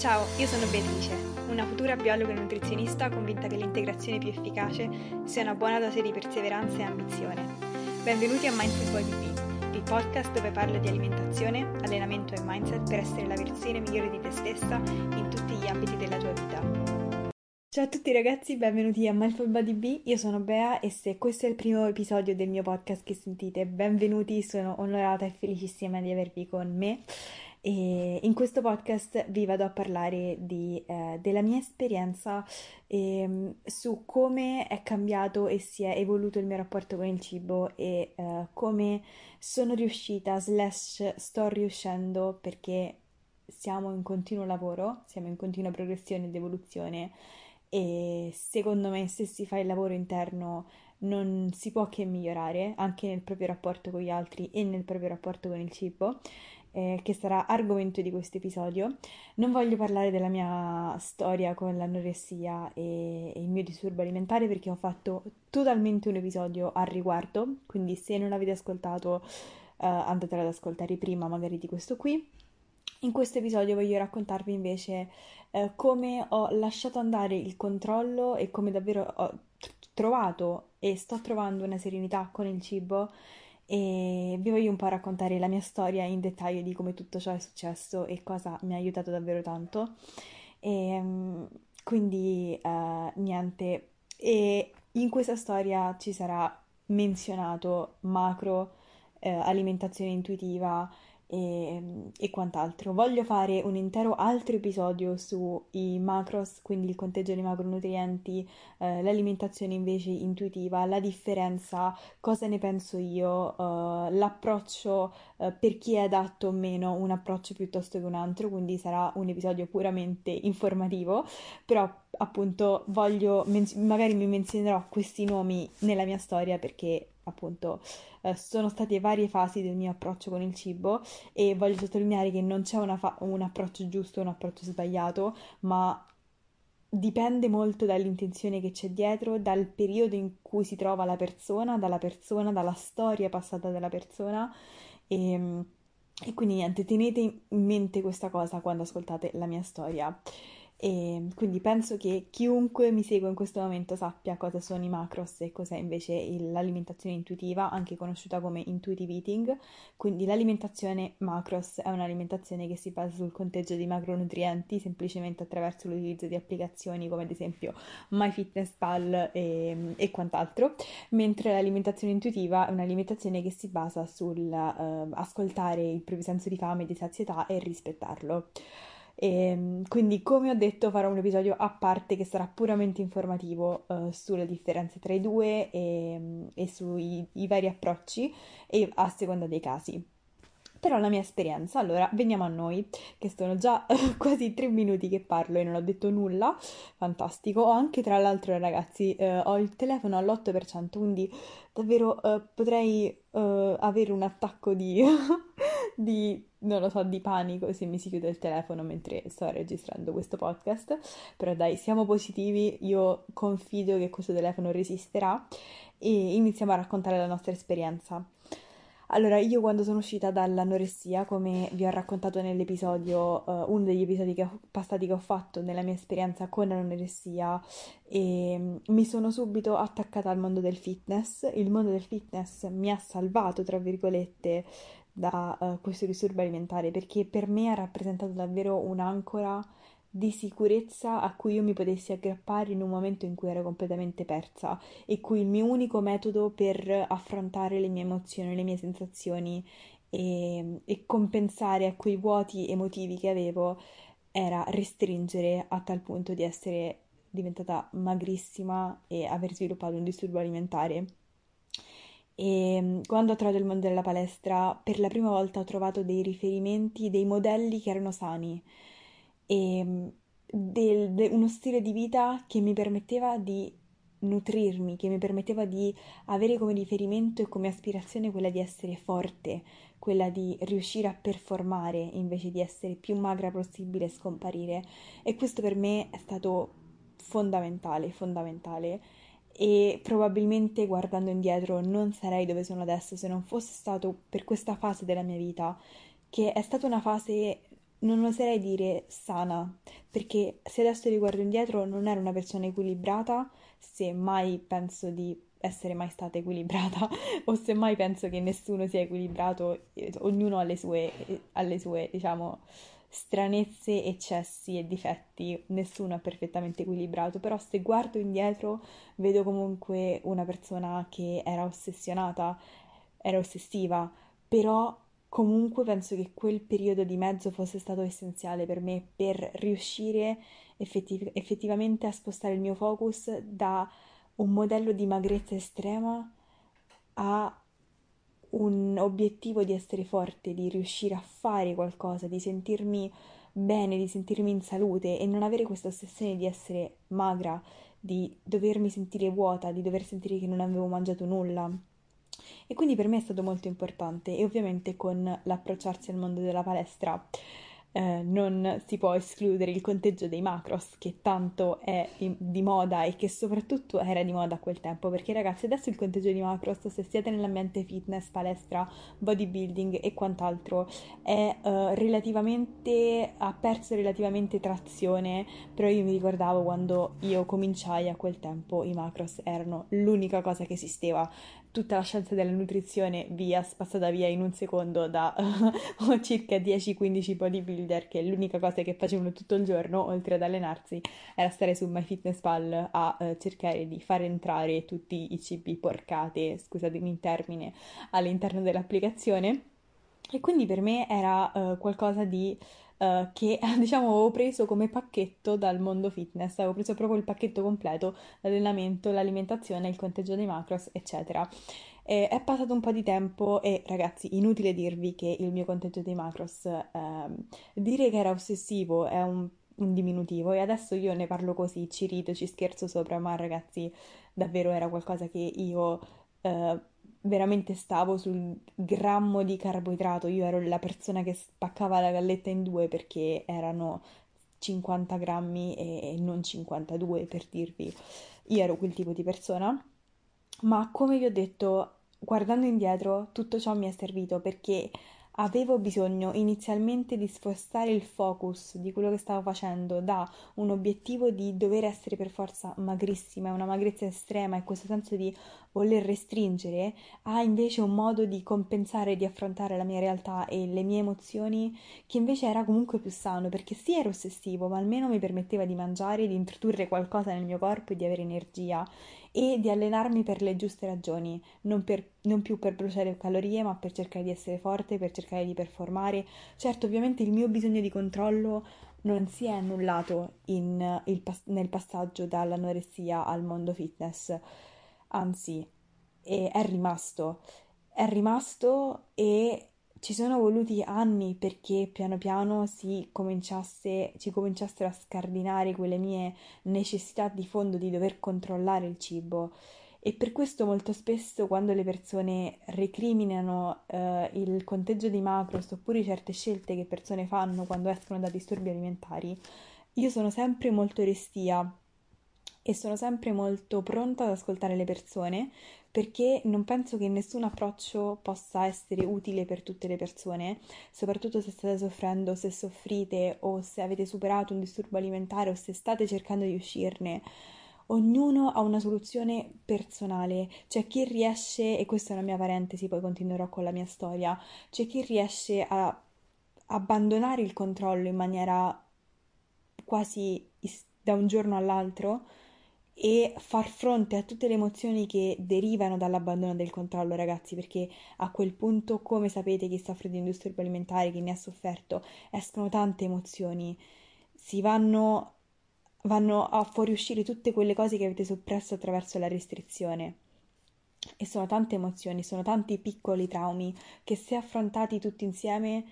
Ciao, io sono Beatrice, una futura biologa e nutrizionista convinta che l'integrazione più efficace sia una buona dose di perseveranza e ambizione. Benvenuti a Mindful Body B, il podcast dove parlo di alimentazione, allenamento e mindset per essere la versione migliore di te stessa in tutti gli ambiti della tua vita. Ciao a tutti ragazzi, benvenuti a Mindful Body B, io sono Bea e se questo è il primo episodio del mio podcast che sentite, benvenuti, sono onorata e felicissima di avervi con me. E in questo podcast vi vado a parlare di, eh, della mia esperienza eh, su come è cambiato e si è evoluto il mio rapporto con il cibo e eh, come sono riuscita, slash sto riuscendo perché siamo in continuo lavoro, siamo in continua progressione ed evoluzione e secondo me se si fa il lavoro interno non si può che migliorare anche nel proprio rapporto con gli altri e nel proprio rapporto con il cibo eh, che sarà argomento di questo episodio. Non voglio parlare della mia storia con l'anoressia e, e il mio disturbo alimentare perché ho fatto totalmente un episodio al riguardo, quindi se non l'avete ascoltato eh, andatelo ad ascoltare prima magari di questo qui. In questo episodio voglio raccontarvi invece eh, come ho lasciato andare il controllo e come davvero ho trovato e sto trovando una serenità con il cibo e vi voglio un po' raccontare la mia storia in dettaglio di come tutto ciò è successo e cosa mi ha aiutato davvero tanto. E, ehm, quindi uh, niente, e in questa storia ci sarà menzionato macro, eh, alimentazione intuitiva, e, e, quant'altro. Voglio fare un intero altro episodio sui macros, quindi il conteggio dei macronutrienti, eh, l'alimentazione invece intuitiva, la differenza, cosa ne penso io, eh, l'approccio eh, per chi è adatto o meno, un approccio piuttosto che un altro, quindi sarà un episodio puramente informativo, però appunto voglio, magari mi menzionerò questi nomi nella mia storia perché appunto eh, sono state varie fasi del mio approccio con il cibo e voglio sottolineare che non c'è fa- un approccio giusto o un approccio sbagliato, ma dipende molto dall'intenzione che c'è dietro, dal periodo in cui si trova la persona, dalla persona, dalla storia passata della persona e, ehm, e quindi niente, tenete in mente questa cosa quando ascoltate la mia storia. E quindi penso che chiunque mi segue in questo momento sappia cosa sono i macros e cos'è invece il, l'alimentazione intuitiva, anche conosciuta come intuitive eating. Quindi l'alimentazione macros è un'alimentazione che si basa sul conteggio di macronutrienti semplicemente attraverso l'utilizzo di applicazioni come ad esempio MyFitnessPal e, e quant'altro, mentre l'alimentazione intuitiva è un'alimentazione che si basa sul uh, ascoltare il proprio senso di fame e di sazietà e rispettarlo. E, ehm, quindi, come ho detto, farò un episodio a parte che sarà puramente informativo uh, sulle differenze tra i due e, e sui vari approcci e a seconda dei casi. Però la mia esperienza, allora veniamo a noi, che sono già quasi tre minuti che parlo e non ho detto nulla, fantastico. Ho anche tra l'altro ragazzi, eh, ho il telefono all'8%, quindi davvero eh, potrei eh, avere un attacco di, di, non lo so, di panico se mi si chiude il telefono mentre sto registrando questo podcast. Però dai, siamo positivi, io confido che questo telefono resisterà e iniziamo a raccontare la nostra esperienza. Allora, io quando sono uscita dall'anoressia, come vi ho raccontato nell'episodio, uh, uno degli episodi che ho, passati che ho fatto nella mia esperienza con l'anoressia, e, um, mi sono subito attaccata al mondo del fitness. Il mondo del fitness mi ha salvato, tra virgolette, da uh, questo disturbo alimentare perché per me ha rappresentato davvero un'ancora di sicurezza a cui io mi potessi aggrappare in un momento in cui ero completamente persa e cui il mio unico metodo per affrontare le mie emozioni, le mie sensazioni e, e compensare a quei vuoti emotivi che avevo era restringere a tal punto di essere diventata magrissima e aver sviluppato un disturbo alimentare. E quando ho trovato il mondo della palestra, per la prima volta ho trovato dei riferimenti, dei modelli che erano sani e del, de, uno stile di vita che mi permetteva di nutrirmi, che mi permetteva di avere come riferimento e come aspirazione quella di essere forte, quella di riuscire a performare invece di essere più magra possibile e scomparire. E questo per me è stato fondamentale, fondamentale. E probabilmente guardando indietro non sarei dove sono adesso se non fosse stato per questa fase della mia vita, che è stata una fase non oserei dire sana, perché se adesso riguardo indietro non ero una persona equilibrata, se mai penso di essere mai stata equilibrata o se mai penso che nessuno sia equilibrato, ognuno ha le sue, ha sue diciamo, stranezze, eccessi e difetti, nessuno è perfettamente equilibrato, però se guardo indietro vedo comunque una persona che era ossessionata, era ossessiva, però comunque penso che quel periodo di mezzo fosse stato essenziale per me per riuscire effettiv- effettivamente a spostare il mio focus da un modello di magrezza estrema a un obiettivo di essere forte, di riuscire a fare qualcosa, di sentirmi bene, di sentirmi in salute e non avere questa ossessione di essere magra, di dovermi sentire vuota, di dover sentire che non avevo mangiato nulla. E quindi per me è stato molto importante e ovviamente con l'approcciarsi al mondo della palestra eh, non si può escludere il conteggio dei macros che tanto è di moda e che soprattutto era di moda a quel tempo. Perché ragazzi adesso il conteggio di macros se siete nell'ambiente fitness, palestra, bodybuilding e quant'altro è uh, relativamente ha perso relativamente trazione. Però io mi ricordavo quando io cominciai a quel tempo i macros erano l'unica cosa che esisteva tutta la scienza della nutrizione via, spazzata via in un secondo da uh, circa 10-15 bodybuilder che l'unica cosa che facevano tutto il giorno, oltre ad allenarsi, era stare su MyFitnessPal a uh, cercare di far entrare tutti i cibi porcate, scusatemi il termine, all'interno dell'applicazione. E quindi per me era uh, qualcosa di uh, che diciamo avevo preso come pacchetto dal mondo fitness, avevo preso proprio il pacchetto completo, l'allenamento, l'alimentazione, il conteggio dei macros, eccetera. E è passato un po' di tempo e ragazzi, inutile dirvi che il mio conteggio dei macros, eh, dire che era ossessivo è un, un, diminutivo e adesso io ne parlo così, ci rido, ci scherzo sopra, ma ragazzi, davvero era qualcosa che io eh, veramente stavo sul grammo di carboidrato, io ero la persona che spaccava la galletta in due perché erano 50 grammi e non 52 per dirvi, io ero quel tipo di persona, ma come vi ho detto, guardando indietro, tutto ciò mi è servito perché avevo bisogno inizialmente di spostare il focus di quello che stavo facendo da un obiettivo di dover essere per forza magrissima, una magrezza estrema e questo senso di voler restringere, a invece un modo di compensare, di affrontare la mia realtà e le mie emozioni che invece era comunque più sano perché sì ero ossessivo ma almeno mi permetteva di mangiare, di introdurre qualcosa nel mio corpo e di avere energia e di allenarmi per le giuste ragioni, non, per, non, più per bruciare calorie, ma per cercare di essere forte, per cercare di performare. Certo, ovviamente il mio bisogno di controllo non si è annullato in, il, nel passaggio dall'anoressia al mondo fitness, anzi, è, rimasto. È rimasto e ci sono voluti anni perché piano piano si cominciasse, ci cominciassero a scardinare quelle mie necessità di fondo di dover controllare il cibo. E per questo molto spesso quando le persone recriminano eh, il conteggio di macros oppure certe scelte che persone fanno quando escono da disturbi alimentari, io sono sempre molto restia e sono sempre molto pronta ad ascoltare le persone perché non penso che nessun approccio possa essere utile per tutte le persone, soprattutto se state soffrendo, se soffrite o se avete superato un disturbo alimentare o se state cercando di uscirne. Ognuno ha una soluzione personale, c'è chi riesce, e questa è una mia parentesi, poi continuerò con la mia storia, c'è chi riesce a abbandonare il controllo in maniera quasi da un giorno all'altro e far fronte a tutte le emozioni che derivano dall'abbandono del controllo, ragazzi, perché a quel punto, come sapete, chi soffre di disturbo alimentare, chi ne ha sofferto, escono tante emozioni, si vanno, vanno a fuoriuscire tutte quelle cose che avete soppresso attraverso la restrizione. E sono tante emozioni, sono tanti piccoli traumi che se affrontati tutti insieme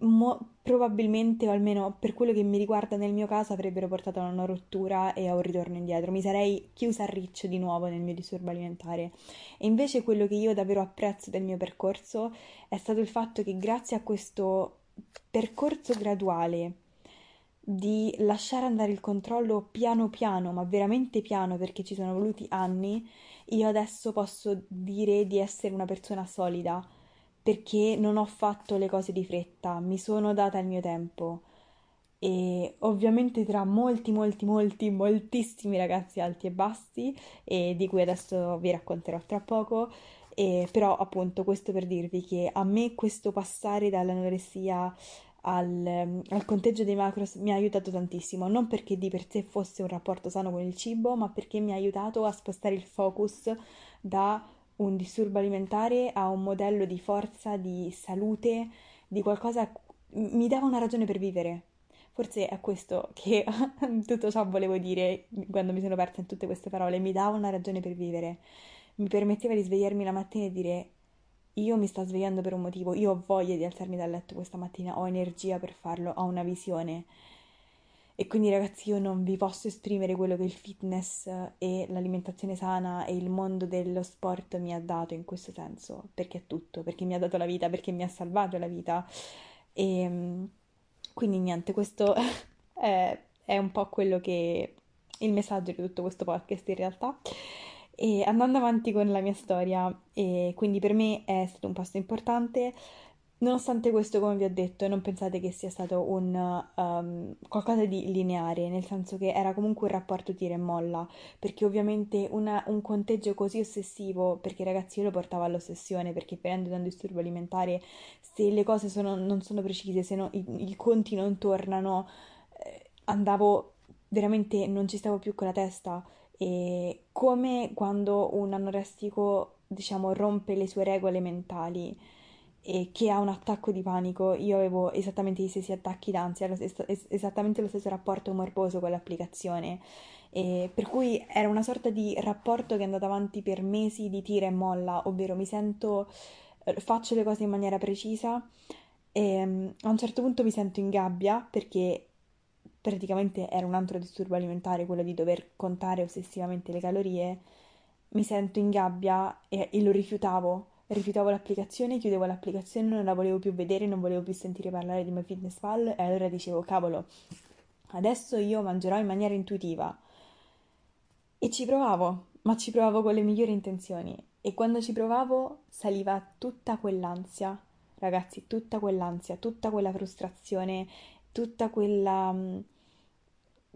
mo- probabilmente, o almeno per quello che mi riguarda nel mio caso, avrebbero portato a una rottura e a un ritorno indietro. Mi sarei chiusa a riccio di nuovo nel mio disturbo alimentare. E invece quello che io davvero apprezzo del mio percorso è stato il fatto che grazie a questo percorso graduale di lasciare andare il controllo piano piano, ma veramente piano perché ci sono voluti anni, io adesso posso dire di essere una persona solida perché non ho fatto le cose di fretta, mi sono data il mio tempo. E ovviamente tra molti, molti, molti, moltissimi ragazzi alti e bassi, e di cui adesso vi racconterò tra poco, e però appunto questo per dirvi che a me questo passare dall'anoressia al, al, conteggio dei macros mi ha aiutato tantissimo, non perché di per sé fosse un rapporto sano con il cibo, ma perché mi ha aiutato a spostare il focus da un disturbo alimentare a un modello di forza, di salute, di qualcosa mi dava una ragione per vivere. Forse è questo che tutto ciò volevo dire quando mi sono persa in tutte queste parole, mi dava una ragione per vivere. Mi permetteva di svegliarmi la mattina e dire io mi sto svegliando per un motivo, io ho voglia di alzarmi dal letto questa mattina, ho energia per farlo, ho una visione. E quindi ragazzi io non vi posso esprimere quello che il fitness e l'alimentazione sana e il mondo dello sport mi ha dato in questo senso, perché è tutto, perché mi ha dato la vita, perché mi ha salvato la vita. E ehm, quindi niente, questo è, è un po' quello che il messaggio di tutto questo podcast in realtà. E andando avanti con la mia storia, quindi per me è stato un passo importante. Nonostante questo, come vi ho detto, non pensate che sia stato un um, qualcosa di lineare, nel senso che era comunque un rapporto tira e molla, perché ovviamente una, un conteggio così ossessivo, perché ragazzi io lo portavo all'ossessione, perché venendo da un disturbo alimentare, se le cose sono, non sono precise, se no, i, i, conti non tornano, eh, andavo veramente, non ci stavo più con la testa, e come quando un anoressico, diciamo, rompe le sue regole mentali e che ha un attacco di panico, io avevo esattamente gli stessi attacchi d'ansia, lo stesso, es- esattamente lo stesso rapporto morboso con l'applicazione. E per cui era una sorta di rapporto che è andato avanti per mesi di tira e molla, ovvero mi sento, eh, faccio le cose in maniera precisa e um, a un certo punto mi sento in gabbia perché praticamente era un altro disturbo alimentare, quello di dover contare ossessivamente le calorie, mi sento in gabbia e, e lo rifiutavo rifiutavo l'applicazione, chiudevo l'applicazione, non la volevo più vedere, non volevo più sentire parlare di MyFitnessPal e allora dicevo, cavolo, adesso io mangerò in maniera intuitiva. E ci provavo, ma ci provavo con le migliori intenzioni. E quando ci provavo saliva tutta quell'ansia, ragazzi, tutta quell'ansia, tutta quella frustrazione, tutta quella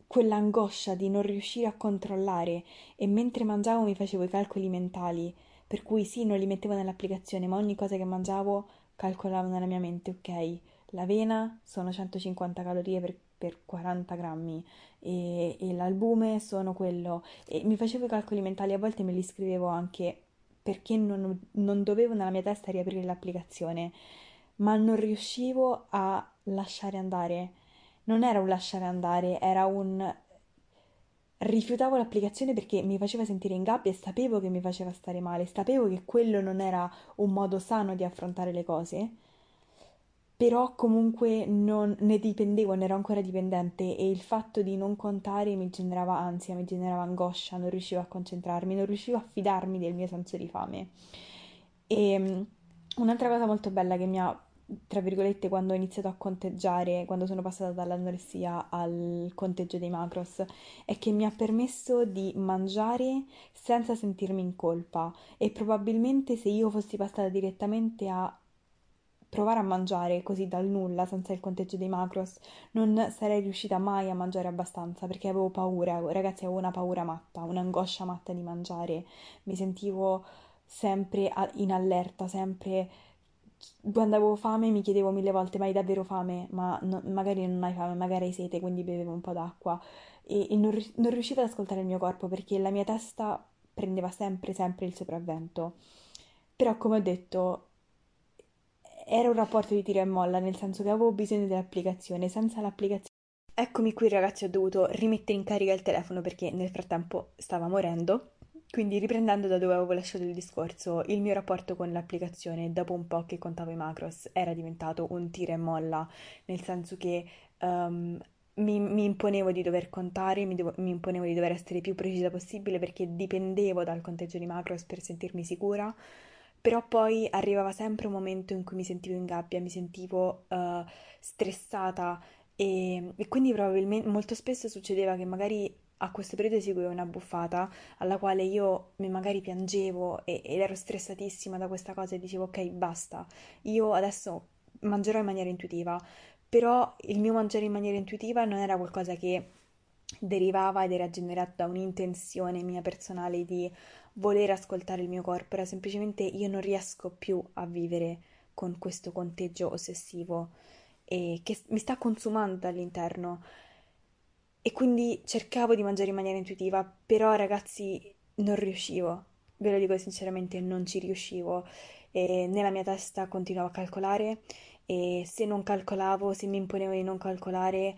quell'angoscia di non riuscire a controllare e mentre mangiavo mi facevo i calcoli mentali per cui sì, non li mettevo nell'applicazione, ma ogni cosa che mangiavo calcolavo nella mia mente, ok, l'avena sono 150 calorie per, per 40 grammi e, e, l'albume sono quello. E mi facevo i calcoli mentali, a volte me li scrivevo anche perché non, non dovevo nella mia testa riaprire l'applicazione, ma non riuscivo a lasciare andare. Non era un lasciare andare, era un rifiutavo l'applicazione perché mi faceva sentire in gabbia e sapevo che mi faceva stare male, sapevo che quello non era un modo sano di affrontare le cose, però comunque non ne dipendevo, ne ero ancora dipendente e il fatto di non contare mi generava ansia, mi generava angoscia, non riuscivo a concentrarmi, non riuscivo a fidarmi del mio senso di fame. E mm, un'altra cosa molto bella che mi ha tra virgolette, quando ho iniziato a conteggiare, quando sono passata dall'anoressia al conteggio dei macros, è che mi ha permesso di mangiare senza sentirmi in colpa. E probabilmente se io fossi passata direttamente a provare a mangiare così dal nulla, senza il conteggio dei macros, non sarei riuscita mai a mangiare abbastanza perché avevo paura, ragazzi, avevo una paura matta, un'angoscia matta di mangiare, mi sentivo sempre in allerta, sempre quando avevo fame mi chiedevo mille volte, ma hai davvero fame? Ma no, magari non hai fame, magari hai sete, quindi bevevo un po' d'acqua e, e non, non, riuscivo ad ascoltare il mio corpo perché la mia testa prendeva sempre, sempre il sopravvento. Però, come ho detto, era un rapporto di tira e molla, nel senso che avevo bisogno dell'applicazione, senza l'applicazione. Eccomi qui ragazzi, ho dovuto rimettere in carica il telefono perché nel frattempo stava morendo quindi riprendendo da dove avevo lasciato il discorso, il mio rapporto con l'applicazione dopo un po' che contavo i macros era diventato un tira e molla, nel senso che um, mi, mi, imponevo di dover contare, mi, devo, mi, imponevo di dover essere più precisa possibile perché dipendevo dal conteggio di macros per sentirmi sicura, però poi arrivava sempre un momento in cui mi sentivo in gabbia, mi sentivo uh, stressata E, e quindi probabilmente molto spesso succedeva che magari a questo periodo seguivo una buffata alla quale io magari piangevo e, ed ero stressatissima da questa cosa e dicevo ok basta, io adesso mangerò in maniera intuitiva, però il mio mangiare in maniera intuitiva non era qualcosa che derivava ed era generato da un'intenzione mia personale di voler ascoltare il mio corpo, era semplicemente io non riesco più a vivere con questo conteggio ossessivo e che mi sta consumando all'interno. E quindi cercavo di mangiare in maniera intuitiva, però ragazzi non riuscivo, ve lo dico sinceramente, non ci riuscivo. E nella mia testa continuavo a calcolare e se non calcolavo, se mi imponevo di non calcolare,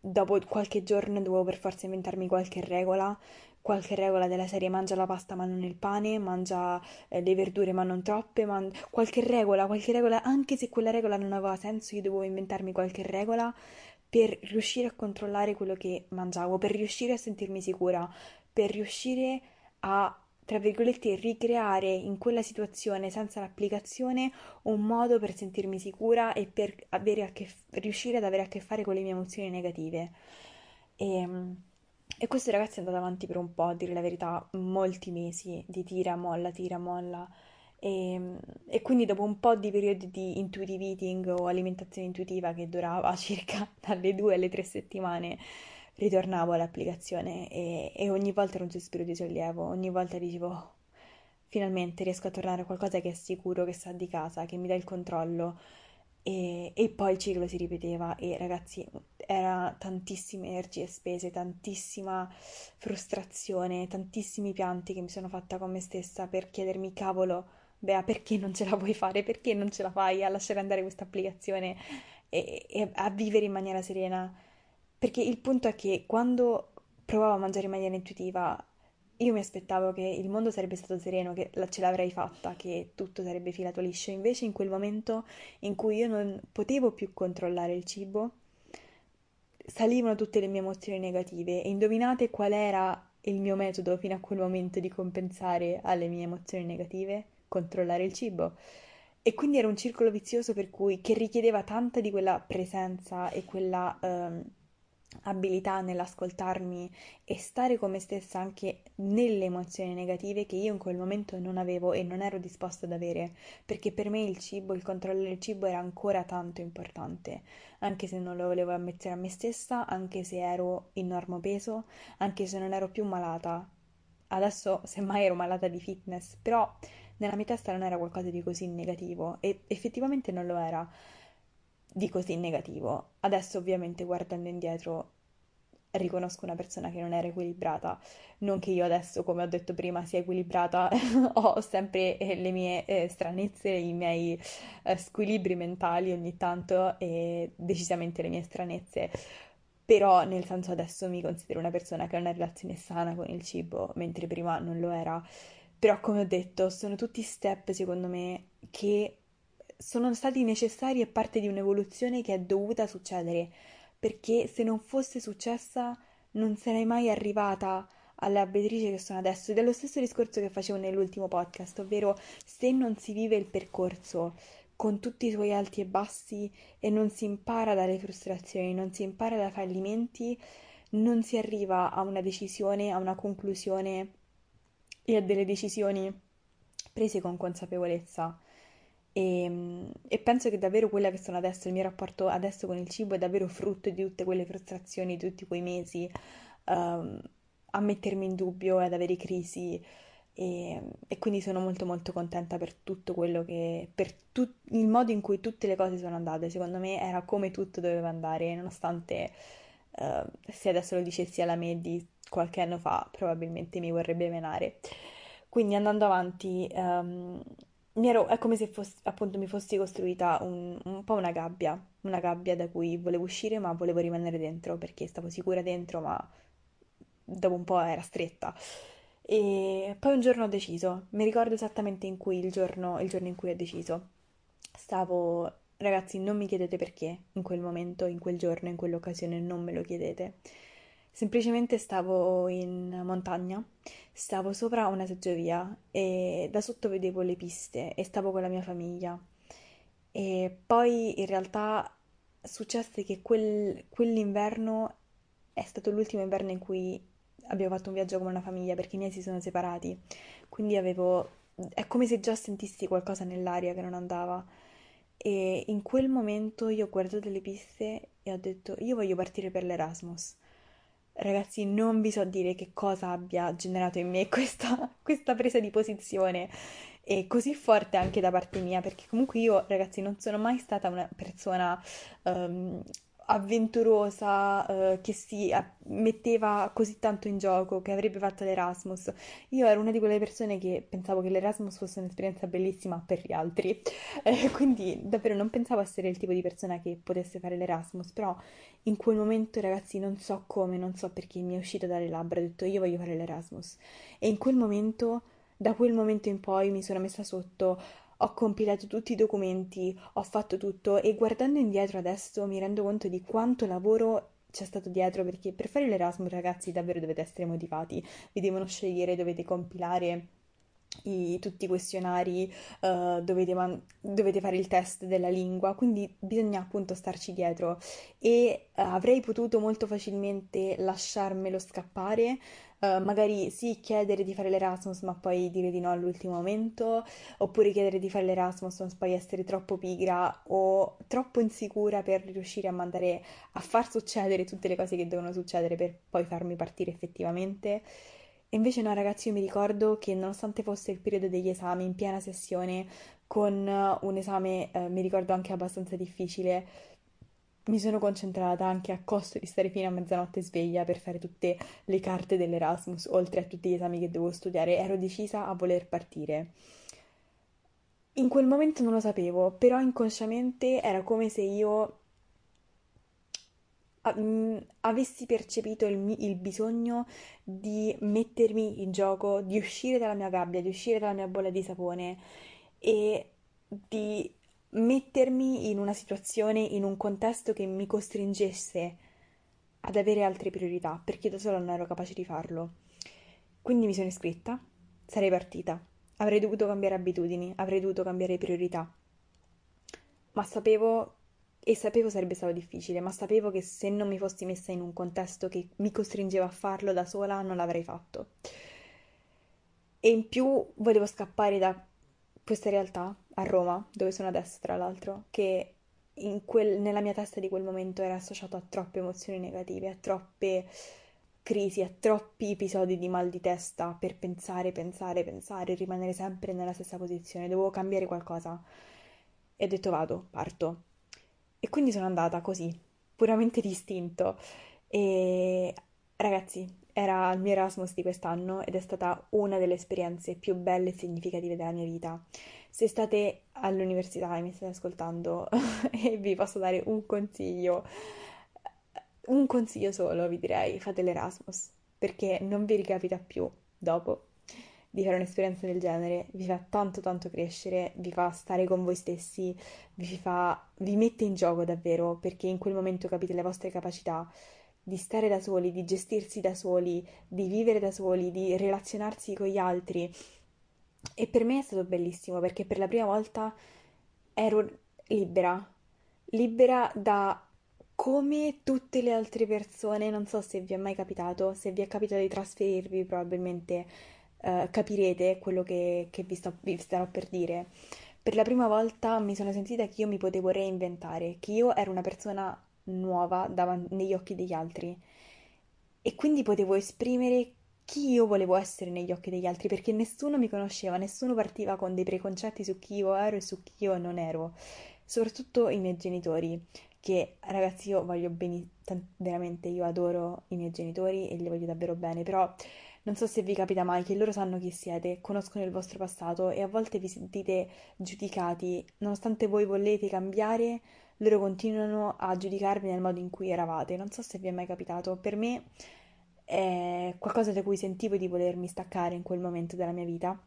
dopo qualche giorno dovevo per forza inventarmi qualche regola. Qualche regola della serie mangia la pasta ma non il pane, mangia eh, le verdure ma non troppe, man... qualche regola, qualche regola, anche se quella regola non aveva senso, io dovevo inventarmi qualche regola per riuscire a controllare quello che mangiavo, per riuscire a sentirmi sicura, per riuscire a tra virgolette, ricreare in quella situazione senza l'applicazione un modo per sentirmi sicura e per che, riuscire ad avere a che fare con le mie emozioni negative. E, ehm, e questo ragazzi è andato avanti per un po', a dire la verità, molti mesi di tira, molla, tira, molla. E, e, quindi dopo un po' di periodi di intuitive eating o alimentazione intuitiva che durava circa dalle due alle tre settimane, ritornavo all'applicazione e, e ogni volta era un sospiro di sollievo, ogni volta dicevo oh, finalmente riesco a tornare a qualcosa che è sicuro, che sa di casa, che mi dà il controllo. E, e poi il ciclo si ripeteva e ragazzi era tantissime energie spese, tantissima frustrazione, tantissimi pianti che mi sono fatta con me stessa per chiedermi cavolo, Bea, perché non ce la vuoi fare? Perché non ce la fai a lasciare andare questa applicazione e, e a vivere in maniera serena? Perché il punto è che quando provavo a mangiare in maniera intuitiva io mi aspettavo che il mondo sarebbe stato sereno, che ce l'avrei fatta, che tutto sarebbe filato liscio. Invece, in quel momento in cui io non potevo più controllare il cibo, salivano tutte le mie emozioni negative. E indovinate qual era il mio metodo fino a quel momento di compensare alle mie emozioni negative? Controllare il cibo. E quindi era un circolo vizioso per cui che richiedeva tanta di quella presenza e quella. Um, abilità nell'ascoltarmi e stare con me stessa anche nelle emozioni negative che io in quel momento non avevo e non ero disposta ad avere, perché per me il cibo, il controllo del cibo era ancora tanto importante, anche se non lo volevo ammettere a me stessa, anche se ero in normo peso, anche se non ero più malata. Adesso semmai ero malata di fitness, però nella mia testa non era qualcosa di così negativo e effettivamente non lo era di così negativo. Adesso ovviamente guardando indietro riconosco una persona che non era equilibrata, non che io adesso, come ho detto prima, sia equilibrata, ho sempre eh, le mie eh, stranezze, i miei eh, squilibri mentali ogni tanto e decisamente le mie stranezze. Però nel senso adesso mi considero una persona che ha una relazione sana con il cibo, mentre prima non lo era. Però come ho detto, sono tutti step secondo me che sono stati necessari e parte di un'evoluzione che è dovuta succedere, perché se non fosse successa non sarei mai arrivata alla Beatrice che sono adesso. Ed è lo stesso discorso che facevo nell'ultimo podcast, ovvero se non si vive il percorso con tutti i suoi alti e bassi e non si impara dalle frustrazioni, non si impara dai fallimenti, non si arriva a una decisione, a una conclusione e a delle decisioni prese con consapevolezza. E, ehm, e, penso che davvero quella che sono adesso, il mio rapporto adesso con il cibo è davvero frutto di tutte quelle frustrazioni, di tutti quei mesi um, a mettermi in dubbio e ad avere crisi. E, e, quindi sono molto molto contenta per tutto quello che per tu, il modo in cui tutte le cose sono andate secondo me era come tutto doveva andare nonostante uh, se adesso lo dicessi alla me di qualche anno fa probabilmente mi vorrebbe menare quindi andando avanti um, ero, è come se fossi, appunto mi fossi costruita un, un po' una gabbia, una gabbia da cui volevo uscire ma volevo rimanere dentro perché stavo sicura dentro ma dopo un po' era stretta. E poi un giorno ho deciso, mi ricordo esattamente in cui il giorno, il giorno in cui ho deciso. Stavo, ragazzi, non mi chiedete perché in quel momento, in quel giorno, in quell'occasione, non me lo chiedete. Semplicemente stavo in montagna, stavo sopra una seggiovia e da sotto vedevo le piste e stavo con la mia famiglia. E poi in realtà successe che quel, quell'inverno è stato l'ultimo inverno in cui abbiamo fatto un viaggio come una famiglia perché i miei si sono separati. Quindi avevo... è come se già sentissi qualcosa nell'aria che non andava. E in quel momento io ho guardato le piste e ho detto io voglio partire per l'Erasmus. Ragazzi, non vi so dire che cosa abbia generato in me questa, questa presa di posizione e così forte anche da parte mia, perché comunque io, ragazzi, non sono mai stata una persona um, avventurosa eh, che si metteva così tanto in gioco, che avrebbe fatto l'Erasmus. Io ero una di quelle persone che pensavo che l'Erasmus fosse un'esperienza bellissima per gli altri, eh, quindi davvero non pensavo essere il tipo di persona che potesse fare l'Erasmus, però in quel momento, ragazzi, non so come, non so perché mi è uscito dalle labbra, ho detto io voglio fare l'Erasmus. E in quel momento, da quel momento in poi, mi sono messa sotto ho compilato tutti i documenti, ho fatto tutto e guardando indietro adesso mi rendo conto di quanto lavoro c'è stato dietro perché per fare l'Erasmus ragazzi davvero dovete essere motivati, vi devono scegliere, dovete compilare i, tutti i questionari, uh, dovete, man- dovete, fare il test della lingua, quindi bisogna appunto starci dietro. E uh, avrei potuto molto facilmente lasciarmelo scappare, uh, magari sì chiedere di fare l'Erasmus ma poi dire di no all'ultimo momento, oppure chiedere di fare l'Erasmus ma poi essere troppo pigra o troppo insicura per riuscire a mandare a far succedere tutte le cose che devono succedere per poi farmi partire effettivamente. E invece no, ragazzi, io mi ricordo che nonostante fosse il periodo degli esami in piena sessione, con eh, un esame, eh, mi ricordo anche abbastanza difficile, mi sono concentrata anche a costo di stare fino a mezzanotte sveglia per fare tutte le carte dell'Erasmus, oltre a tutti gli esami che dovevo studiare, ero decisa a voler partire. In quel momento non lo sapevo, però inconsciamente era come se io avessi percepito il, il, bisogno di mettermi in gioco, di uscire dalla mia gabbia, di uscire dalla mia bolla di sapone e di mettermi in una situazione, in un contesto che mi costringesse ad avere altre priorità, perché da sola non ero capace di farlo. Quindi mi sono iscritta, sarei partita, avrei dovuto cambiare abitudini, avrei dovuto cambiare priorità, ma sapevo e sapevo sarebbe stato difficile, ma sapevo che se non mi fossi messa in un contesto che mi costringeva a farlo da sola, non l'avrei fatto. E in più volevo scappare da questa realtà a Roma, dove sono adesso, tra l'altro, che quel, nella mia testa di quel momento era associato a troppe emozioni negative, a troppe crisi, a troppi episodi di mal di testa per pensare, pensare, pensare, rimanere sempre nella stessa posizione. Dovevo cambiare qualcosa. E ho detto vado, parto. E quindi sono andata così, puramente distinto. E ragazzi, era il mio Erasmus di quest'anno ed è stata una delle esperienze più belle e significative della mia vita. Se state all'università e mi state ascoltando e vi posso dare un consiglio, un consiglio solo, vi direi, fate l'Erasmus, perché non vi ricapita più dopo di fare un'esperienza del genere, vi fa tanto tanto crescere, vi fa stare con voi stessi, vi, fa, vi mette in gioco davvero perché in quel momento capite le vostre capacità di stare da soli, di gestirsi da soli, di vivere da soli, di relazionarsi con gli altri. E per me è stato bellissimo perché per la prima volta ero libera, libera da come tutte le altre persone, non so se vi è mai capitato, se vi è capitato di trasferirvi probabilmente uh, capirete quello che, che vi, sto, vi starò per dire. Per la prima volta mi sono sentita che io mi potevo reinventare, che io ero una persona nuova dav- negli occhi degli altri. E quindi potevo esprimere chi io volevo essere negli occhi degli altri perché nessuno mi conosceva, nessuno partiva con dei preconcetti su chi io ero e su chi io non ero, soprattutto i miei genitori, che ragazzi io voglio bene, veramente io adoro i miei genitori e li voglio davvero bene, però non so se vi capita mai che loro sanno chi siete, conoscono il vostro passato e a volte vi sentite giudicati, nonostante voi volete cambiare, loro continuano a giudicarvi nel modo in cui eravate. Non so se vi è mai capitato, per me è qualcosa da cui sentivo di volermi staccare in quel momento della mia vita.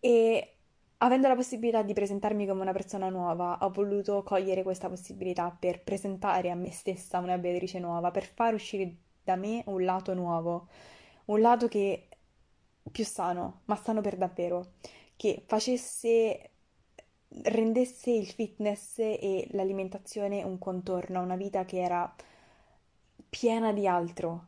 E avendo la possibilità di presentarmi come una persona nuova, ho voluto cogliere questa possibilità per presentare a me stessa una Beatrice nuova, per far uscire da me un lato nuovo un lato che più sano, ma sano per davvero, che facesse rendesse il fitness e l'alimentazione un contorno a una vita che era piena di altro,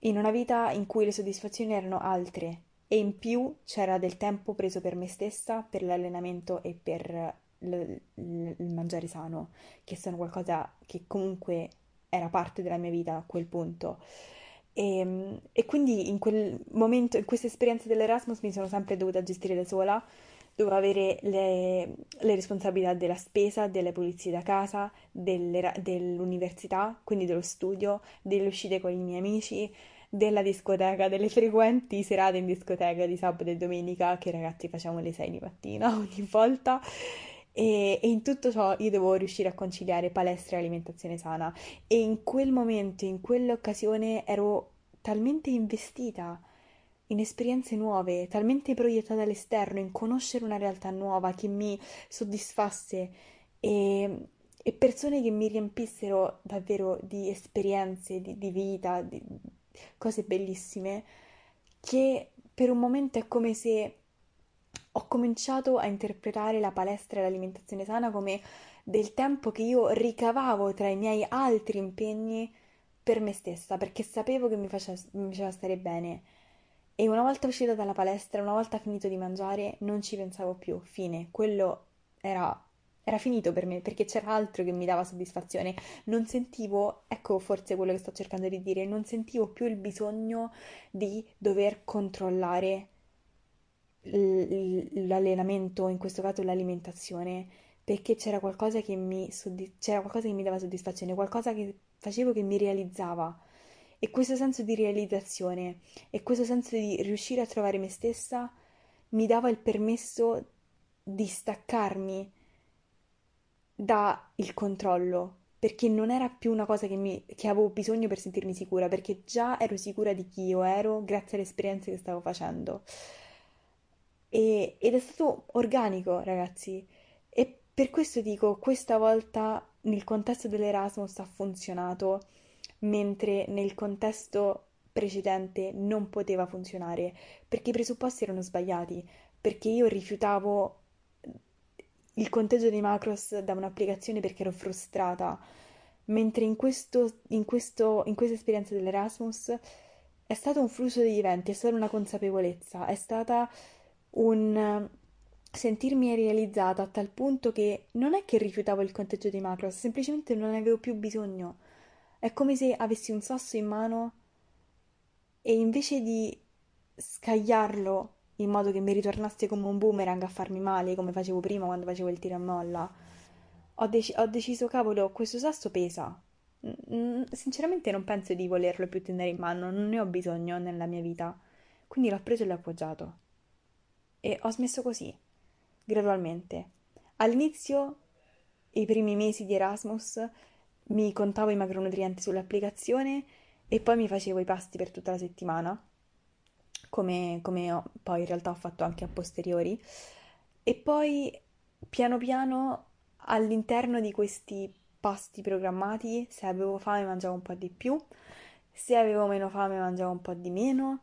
in una vita in cui le soddisfazioni erano altre e in più c'era del tempo preso per me stessa, per l'allenamento e per l- l- il mangiare sano, che sono qualcosa che comunque era parte della mia vita a quel punto. E, ehm, e quindi in quel momento, in questa esperienza dell'Erasmus mi sono sempre dovuta gestire da sola, dovevo avere le, le responsabilità della spesa, delle pulizie da casa, delle, dell'università, quindi dello studio, delle uscite con i miei amici, della discoteca, delle frequenti serate in discoteca di sabato e domenica che ragazzi facciamo alle 6 di mattina ogni volta. E, e, in tutto ciò io devo riuscire a conciliare palestra e alimentazione sana. E in quel momento, in quell'occasione, ero talmente investita in esperienze nuove, talmente proiettata all'esterno, in conoscere una realtà nuova che mi soddisfasse e, e persone che mi riempissero davvero di esperienze, di, di vita, di cose bellissime, che per un momento è come se ho cominciato a interpretare la palestra e l'alimentazione sana come del tempo che io ricavavo tra i miei altri impegni per me stessa, perché sapevo che mi faceva, mi faceva stare bene. E una volta uscita dalla palestra, una volta finito di mangiare, non ci pensavo più. Fine. Quello era, era finito per me, perché c'era altro che mi dava soddisfazione. Non sentivo, ecco forse quello che sto cercando di dire, non sentivo più il bisogno di dover controllare l'allenamento, in questo caso l'alimentazione, perché c'era qualcosa che mi, soddisf- c'era qualcosa che mi dava soddisfazione, qualcosa che facevo che mi realizzava. E questo senso di realizzazione e questo senso di riuscire a trovare me stessa mi dava il permesso di staccarmi dal controllo, perché non era più una cosa che, mi, che avevo bisogno per sentirmi sicura, perché già ero sicura di chi io ero grazie alle esperienze che stavo facendo. E, ed è stato organico, ragazzi. E per questo dico, questa volta nel contesto dell'Erasmus ha funzionato, mentre nel contesto precedente non poteva funzionare, perché i presupposti erano sbagliati, perché io rifiutavo il conteggio dei macros da un'applicazione perché ero frustrata, mentre in, questo, in, questo, in questa esperienza dell'Erasmus è stato un flusso di eventi, è stata una consapevolezza, è stata un sentirmi realizzata a tal punto che non è che rifiutavo il conteggio di macros, semplicemente non ne avevo più bisogno. È come se avessi un sasso in mano e invece di scagliarlo in modo che mi ritornasse come un boomerang a farmi male, come facevo prima quando facevo il tiro a molla, ho, dec- ho deciso, cavolo, questo sasso pesa. sinceramente non penso di volerlo più tenere in mano, non ne ho bisogno nella mia vita. Quindi l'ho preso e l'ho appoggiato e ho smesso così, gradualmente. All'inizio, i primi mesi di Erasmus, mi contavo i macronutrienti sull'applicazione e poi mi facevo i pasti per tutta la settimana, come, come ho, poi in realtà ho fatto anche a posteriori. E poi, piano piano, all'interno di questi pasti programmati, se avevo fame mangiavo un po' di più, se avevo meno fame mangiavo un po' di meno.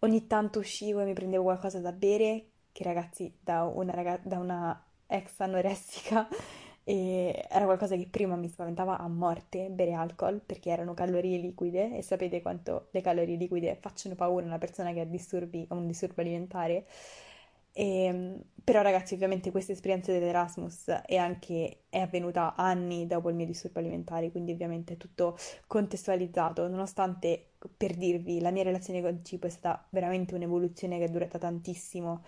Ogni tanto uscivo e mi prendevo qualcosa da bere, che ragazzi da una, raga- da una ex anoressica e era qualcosa che prima mi spaventava a morte bere alcol perché erano calorie liquide e sapete quanto le calorie liquide facciano paura a una persona che ha disturbi, ha un disturbo alimentare. E, ehm, però ragazzi ovviamente questa esperienza dell'Erasmus è anche è avvenuta anni dopo il mio disturbo alimentare quindi ovviamente è tutto contestualizzato nonostante per dirvi la mia relazione con il cibo è stata veramente un'evoluzione che è durata tantissimo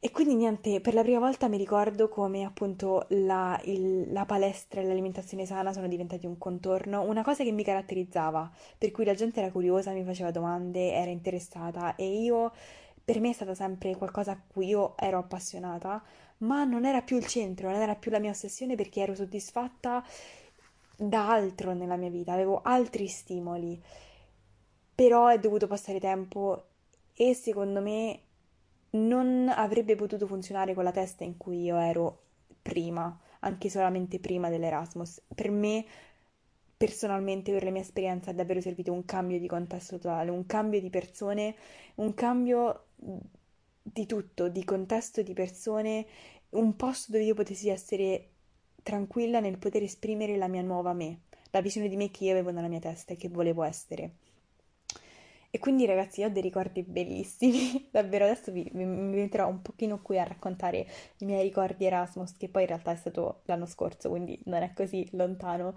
e quindi niente, per la prima volta mi ricordo come appunto la, il- la palestra e l'alimentazione sana sono diventati un contorno, una cosa che mi caratterizzava, per cui la gente era curiosa, mi faceva domande, era interessata e io, per me è stata sempre qualcosa a cui io ero appassionata, ma non era più il centro, non era più la mia ossessione perché ero soddisfatta da altro nella mia vita, avevo altri stimoli, però è dovuto passare tempo e secondo me non avrebbe potuto funzionare con la testa in cui io ero prima, anche solamente prima dell'Erasmus. Per me, personalmente, per la mia esperienza, è davvero servito un cambio di contesto totale, un cambio di persone, un cambio di tutto, di contesto, di persone un posto dove io potessi essere tranquilla nel poter esprimere la mia nuova me, la visione di me che io avevo nella mia testa e che volevo essere. E quindi ragazzi, ho dei ricordi bellissimi, davvero adesso vi, mi metterò un pochino qui a raccontare i miei ricordi Erasmus, che poi in realtà è stato l'anno scorso, quindi non è così lontano,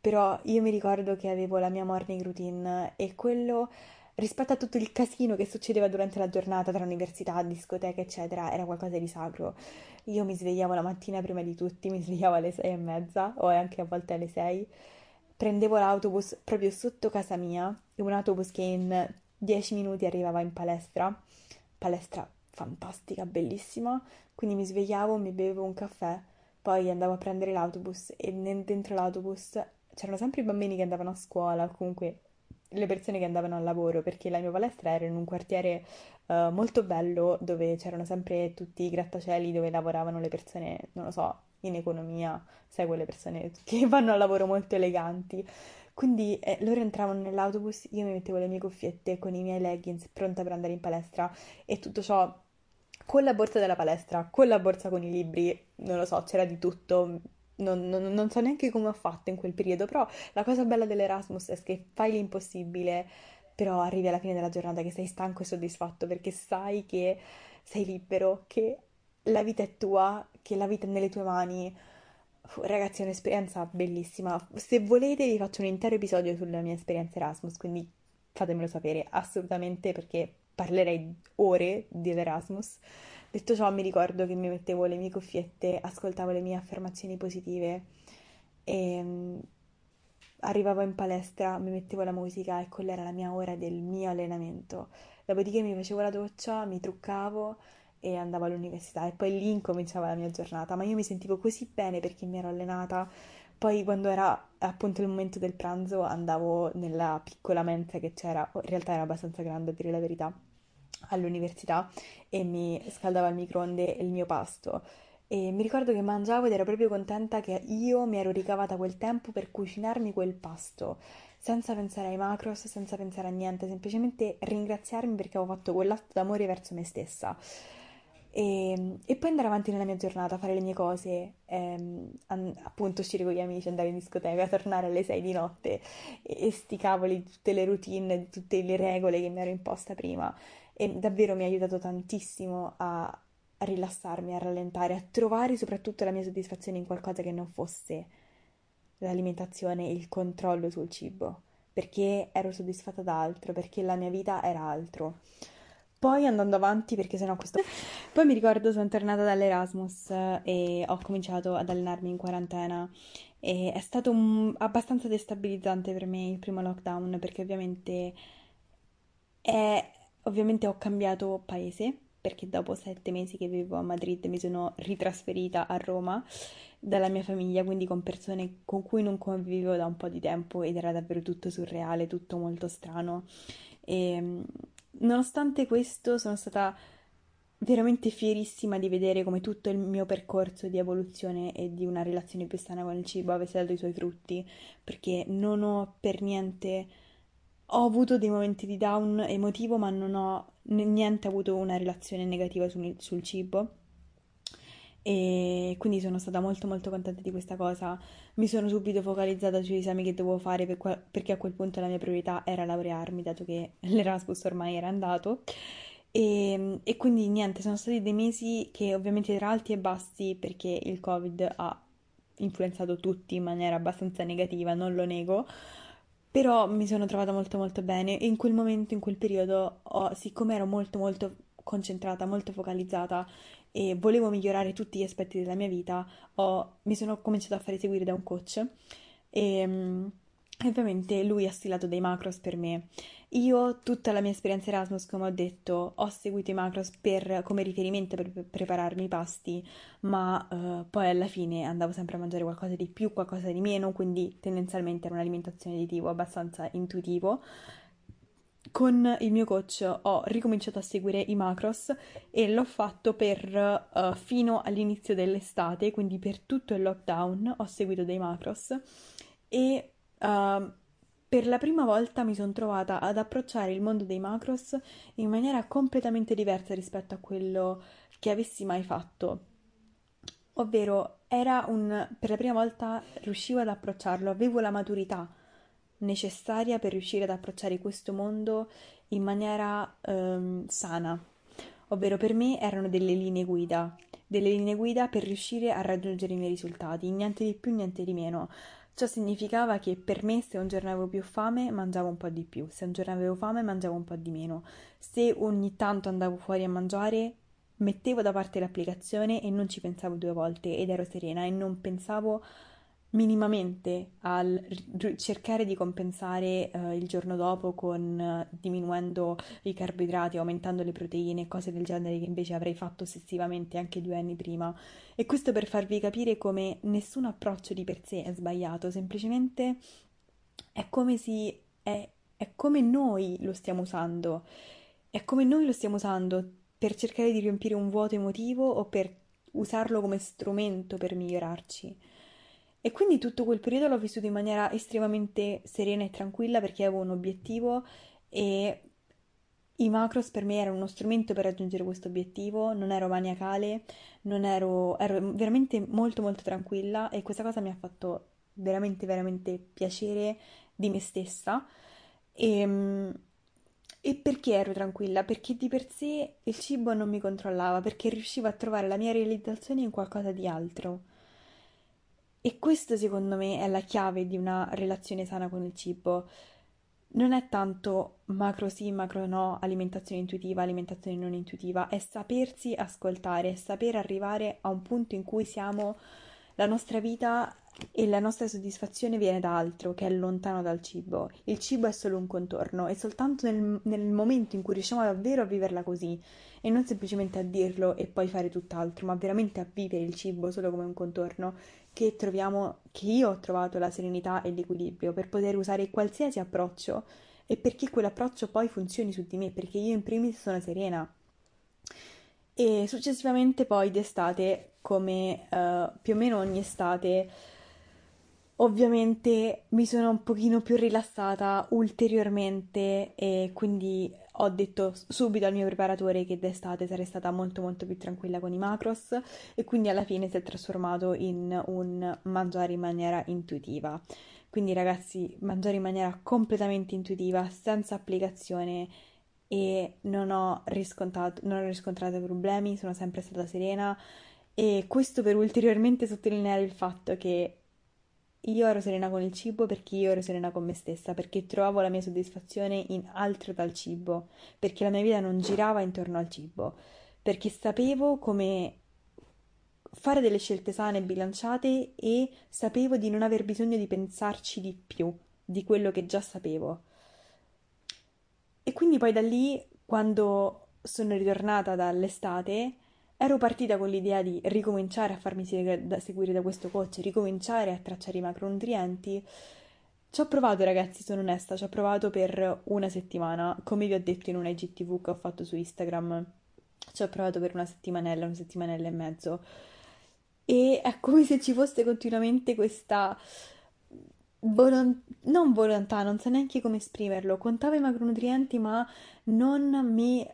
però io mi ricordo che avevo la mia morning routine e quello rispetto a tutto il casino che succedeva durante la giornata tra università, discoteche, eccetera, era qualcosa di sacro. Io mi svegliavo la mattina prima di tutti, mi svegliavo alle sei e mezza o anche a volte alle sei prendevo l'autobus proprio sotto casa mia, un autobus che in dieci minuti arrivava in palestra, palestra fantastica, bellissima, quindi mi svegliavo, mi bevevo un caffè, poi andavo a prendere l'autobus e dentro l'autobus c'erano sempre i bambini che andavano a scuola, comunque le persone che andavano al lavoro, perché la mia palestra era in un quartiere uh, molto bello dove c'erano sempre tutti i grattacieli dove lavoravano le persone, non lo so, in economia, sai quelle persone che vanno al lavoro molto eleganti. Quindi eh, loro entravano nell'autobus, io mi mettevo le mie cuffiette con i miei leggings pronta per andare in palestra e tutto ciò con la borsa della palestra, con la borsa con i libri, non lo so, c'era di tutto. Non, non, non so neanche come ho fatto in quel periodo, però la cosa bella dell'Erasmus è che fai l'impossibile, però arrivi alla fine della giornata che sei stanco e soddisfatto perché sai che sei libero, che la vita è tua, che la vita è nelle tue mani. Ragazzi, è un'esperienza bellissima. Se volete vi faccio un intero episodio sulla mia esperienza Erasmus, quindi fatemelo sapere assolutamente perché parlerei ore di Erasmus. Detto ciò, mi ricordo che mi mettevo le mie cuffiette, ascoltavo le mie affermazioni positive e um, arrivavo in palestra, mi mettevo la musica e quella era la mia ora del mio allenamento. Dopodiché mi facevo la doccia, mi truccavo e andavo all'università e poi lì incominciava la mia giornata, ma io mi sentivo così bene perché mi ero allenata. Poi quando era appunto il momento del pranzo andavo nella piccola mensa che c'era, in realtà era abbastanza grande a dire la verità, all'università e mi scaldavo al microonde il mio pasto. E mi ricordo che mangiavo ed ero proprio contenta che io mi ero ricavata quel tempo per cucinarmi quel pasto, senza pensare ai macros, senza pensare a niente, semplicemente ringraziarmi perché avevo fatto quell'atto d'amore verso me stessa. E, e, poi andare avanti nella mia giornata, fare le mie cose, ehm, an- appunto uscire con gli amici, andare in discoteca, tornare alle 6 di notte e, e sti cavoli, tutte le routine, tutte le regole che mi ero imposta prima. E davvero mi ha aiutato tantissimo a, a rilassarmi, a rallentare, a trovare soprattutto la mia soddisfazione in qualcosa che non fosse l'alimentazione e il controllo sul cibo, perché ero soddisfatta da altro, perché la mia vita era altro. Poi andando avanti, perché sennò questo... Poi mi ricordo sono tornata dall'Erasmus e ho cominciato ad allenarmi in quarantena e è stato un... abbastanza destabilizzante per me il primo lockdown perché ovviamente è... ovviamente ho cambiato paese perché dopo sette mesi che vivevo a Madrid mi sono ritrasferita a Roma dalla mia famiglia, quindi con persone con cui non convivevo da un po' di tempo ed era davvero tutto surreale, tutto molto strano. E Nonostante questo, sono stata veramente fierissima di vedere come tutto il mio percorso di evoluzione e di una relazione più sana con il cibo avesse dato i suoi frutti, perché non ho per niente ho avuto dei momenti di down emotivo, ma non ho niente avuto una relazione negativa sul, sul cibo e quindi sono stata molto molto contenta di questa cosa. Mi sono subito focalizzata sugli esami che dovevo fare per que- perché a quel punto la mia priorità era laurearmi, dato che l'Erasmus ormai era andato. E, e quindi niente, sono stati dei mesi che ovviamente erano alti e bassi perché il Covid ha influenzato tutti in maniera abbastanza negativa, non lo nego. Però mi sono trovata molto molto bene e in quel momento, in quel periodo, ho, siccome ero molto molto concentrata, molto focalizzata e volevo migliorare tutti gli aspetti della mia vita, ho, mi sono cominciato a fare seguire da un coach e, mm, ovviamente lui ha stilato dei macros per me. Io tutta la mia esperienza Erasmus, come ho detto, ho seguito i macros per, come riferimento per prepararmi i pasti, ma uh, poi alla fine andavo sempre a mangiare qualcosa di più, qualcosa di meno, quindi tendenzialmente era un'alimentazione di abbastanza intuitivo con il mio coach ho ricominciato a seguire i macros e l'ho fatto per uh, fino all'inizio dell'estate, quindi per tutto il lockdown ho seguito dei macros e uh, per la prima volta mi sono trovata ad approcciare il mondo dei macros in maniera completamente diversa rispetto a quello che avessi mai fatto. ovvero era un per la prima volta riuscivo ad approcciarlo, avevo la maturità necessaria per riuscire ad approcciare questo mondo in maniera ehm, sana, ovvero per me erano delle linee guida, delle linee guida per riuscire a raggiungere i miei risultati, niente di più, niente di meno. Ciò significava che per me se un giorno avevo più fame mangiavo un po' di più, se un giorno avevo fame mangiavo un po' di meno, se ogni tanto andavo fuori a mangiare mettevo da parte l'applicazione e non ci pensavo due volte ed ero serena e non pensavo minimamente al r- cercare di compensare uh, il giorno dopo con uh, diminuendo i carboidrati, aumentando le proteine, cose del genere che invece avrei fatto ossessivamente anche due anni prima. E questo per farvi capire come nessun approccio di per sé è sbagliato, semplicemente è come si è, è come noi lo stiamo usando, è come noi lo stiamo usando per cercare di riempire un vuoto emotivo o per usarlo come strumento per migliorarci. E quindi tutto quel periodo l'ho vissuto in maniera estremamente serena e tranquilla perché avevo un obiettivo e i macros per me erano uno strumento per raggiungere questo obiettivo, non ero maniacale, non ero, ero veramente molto molto tranquilla e questa cosa mi ha fatto veramente veramente piacere di me stessa. E, ehm, e perché ero tranquilla? Perché di per sé il cibo non mi controllava, perché riuscivo a trovare la mia realizzazione in qualcosa di altro. E questo secondo me è la chiave di una relazione sana con il cibo. Non è tanto macro sì, macro no, alimentazione intuitiva, alimentazione non intuitiva, è sapersi ascoltare, è saper arrivare a un punto in cui siamo, la nostra vita e la nostra soddisfazione viene da altro, che è lontano dal cibo. Il cibo è solo un contorno e soltanto nel, nel momento in cui riusciamo davvero a viverla così e non semplicemente a dirlo e poi fare tutt'altro, ma veramente a vivere il cibo solo come un contorno, che troviamo, che io ho trovato la serenità e l'equilibrio per poter usare qualsiasi approccio e perché quell'approccio poi funzioni su di me, perché io in primis sono serena. E successivamente poi d'estate, come uh, più o meno ogni estate, ovviamente mi sono un pochino più rilassata ulteriormente e quindi ho detto subito al mio preparatore che d'estate sarei stata molto molto più tranquilla con i macros e quindi alla fine si è trasformato in un mangiare in maniera intuitiva. Quindi ragazzi, mangiare in maniera completamente intuitiva, senza applicazione e non ho non ho riscontrato problemi, sono sempre stata serena e questo per ulteriormente sottolineare il fatto che io ero serena con il cibo perché io ero serena con me stessa, perché trovavo la mia soddisfazione in altro dal cibo, perché la mia vita non girava intorno al cibo, perché sapevo come fare delle scelte sane e bilanciate e sapevo di non aver bisogno di pensarci di più di quello che già sapevo. E quindi poi da lì, quando sono ritornata dall'estate, Ero partita con l'idea di ricominciare a farmi seguire da questo coach, ricominciare a tracciare i macronutrienti. Ci ho provato, ragazzi, sono onesta, ci ho provato per una settimana, come vi ho detto in un IGTV che ho fatto su Instagram. Ci ho provato per una settimanella, una settimanella e mezzo. E è come se ci fosse continuamente questa Volon- non volontà, non so neanche come esprimerlo. Contavo i macronutrienti, ma non mi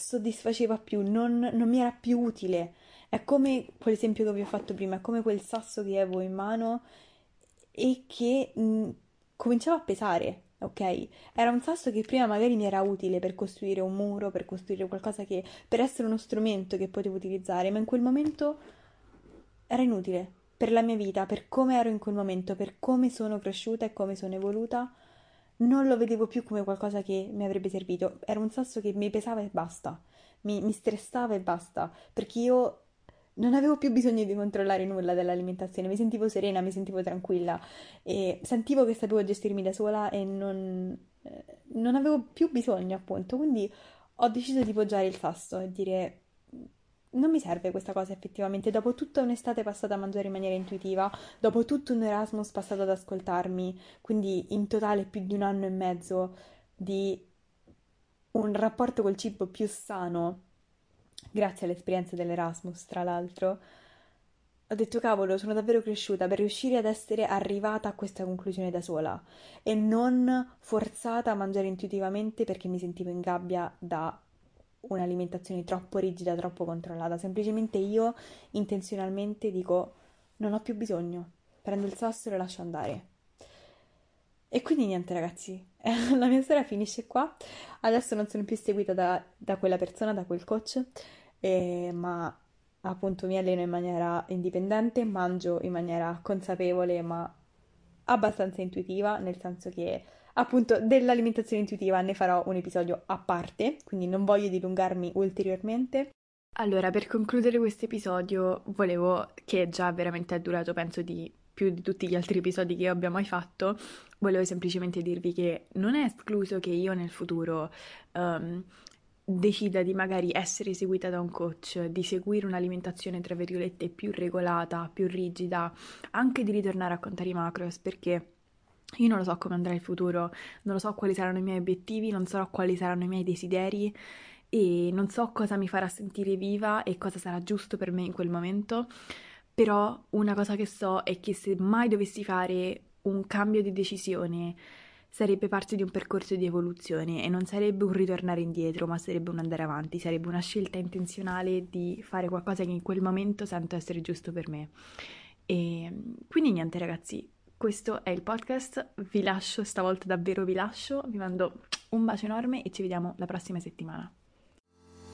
soddisfaceva più, non, non mi era più utile. È come quell'esempio che vi ho fatto prima, è come quel sasso che avevo in mano e che mh, cominciava a pesare, ok? Era un sasso che prima magari mi era utile per costruire un muro, per costruire qualcosa che per essere uno strumento che potevo utilizzare, ma in quel momento era inutile per la mia vita, per come ero in quel momento, per come sono cresciuta e come sono evoluta non lo vedevo più come qualcosa che mi avrebbe servito, era un sasso che mi pesava e basta, mi, mi stressava e basta, perché io non avevo più bisogno di controllare nulla dell'alimentazione, mi sentivo serena, mi sentivo tranquilla. E sentivo che sapevo gestirmi da sola e non, eh, non avevo più bisogno appunto, quindi ho deciso di poggiare il sasso e dire non mi serve questa cosa effettivamente. Dopo tutta un'estate passata a mangiare in maniera intuitiva, dopo tutto un Erasmus passato ad ascoltarmi, quindi in totale più di un anno e mezzo di un rapporto col cibo più sano, grazie all'esperienza dell'Erasmus, tra l'altro, ho detto cavolo, sono davvero cresciuta per riuscire ad essere arrivata a questa conclusione da sola e non forzata a mangiare intuitivamente perché mi sentivo in gabbia da un'alimentazione troppo rigida, troppo controllata, semplicemente io intenzionalmente dico non ho più bisogno, prendo il sasso e lo lascio andare. E quindi niente ragazzi, la mia storia finisce qua, adesso non sono più seguita da, da quella persona, da quel coach, eh, ma appunto mi alleno in maniera indipendente, mangio in maniera consapevole ma abbastanza intuitiva, nel senso che appunto dell'alimentazione intuitiva ne farò un episodio a parte, quindi non voglio dilungarmi ulteriormente. Allora, per concludere questo episodio, volevo, che già veramente è durato penso di più di tutti gli altri episodi che abbiamo mai fatto, volevo semplicemente dirvi che non è escluso che io nel futuro um, decida di magari essere seguita da un coach, di seguire un'alimentazione tra virgolette più regolata, più rigida, anche di ritornare a contare i macros perché io non lo so come andrà il futuro, non lo so quali saranno i miei obiettivi, non so quali saranno i miei desideri e non so cosa mi farà sentire viva e cosa sarà giusto per me in quel momento, però una cosa che so è che se mai dovessi fare un cambio di decisione sarebbe parte di un percorso di evoluzione e non sarebbe un ritornare indietro, ma sarebbe un andare avanti, sarebbe una scelta intenzionale di fare qualcosa che in quel momento sento essere giusto per me. E quindi niente ragazzi, questo è il podcast, vi lascio, stavolta davvero vi lascio, vi mando un bacio enorme e ci vediamo la prossima settimana.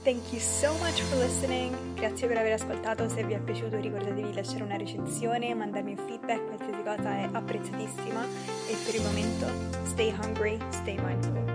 Thank you so much for listening. Grazie per aver ascoltato. Se vi è piaciuto ricordatevi di lasciare una recensione, mandarmi un feedback, qualsiasi cosa è apprezzatissima. E per il momento, stay hungry, stay mindful.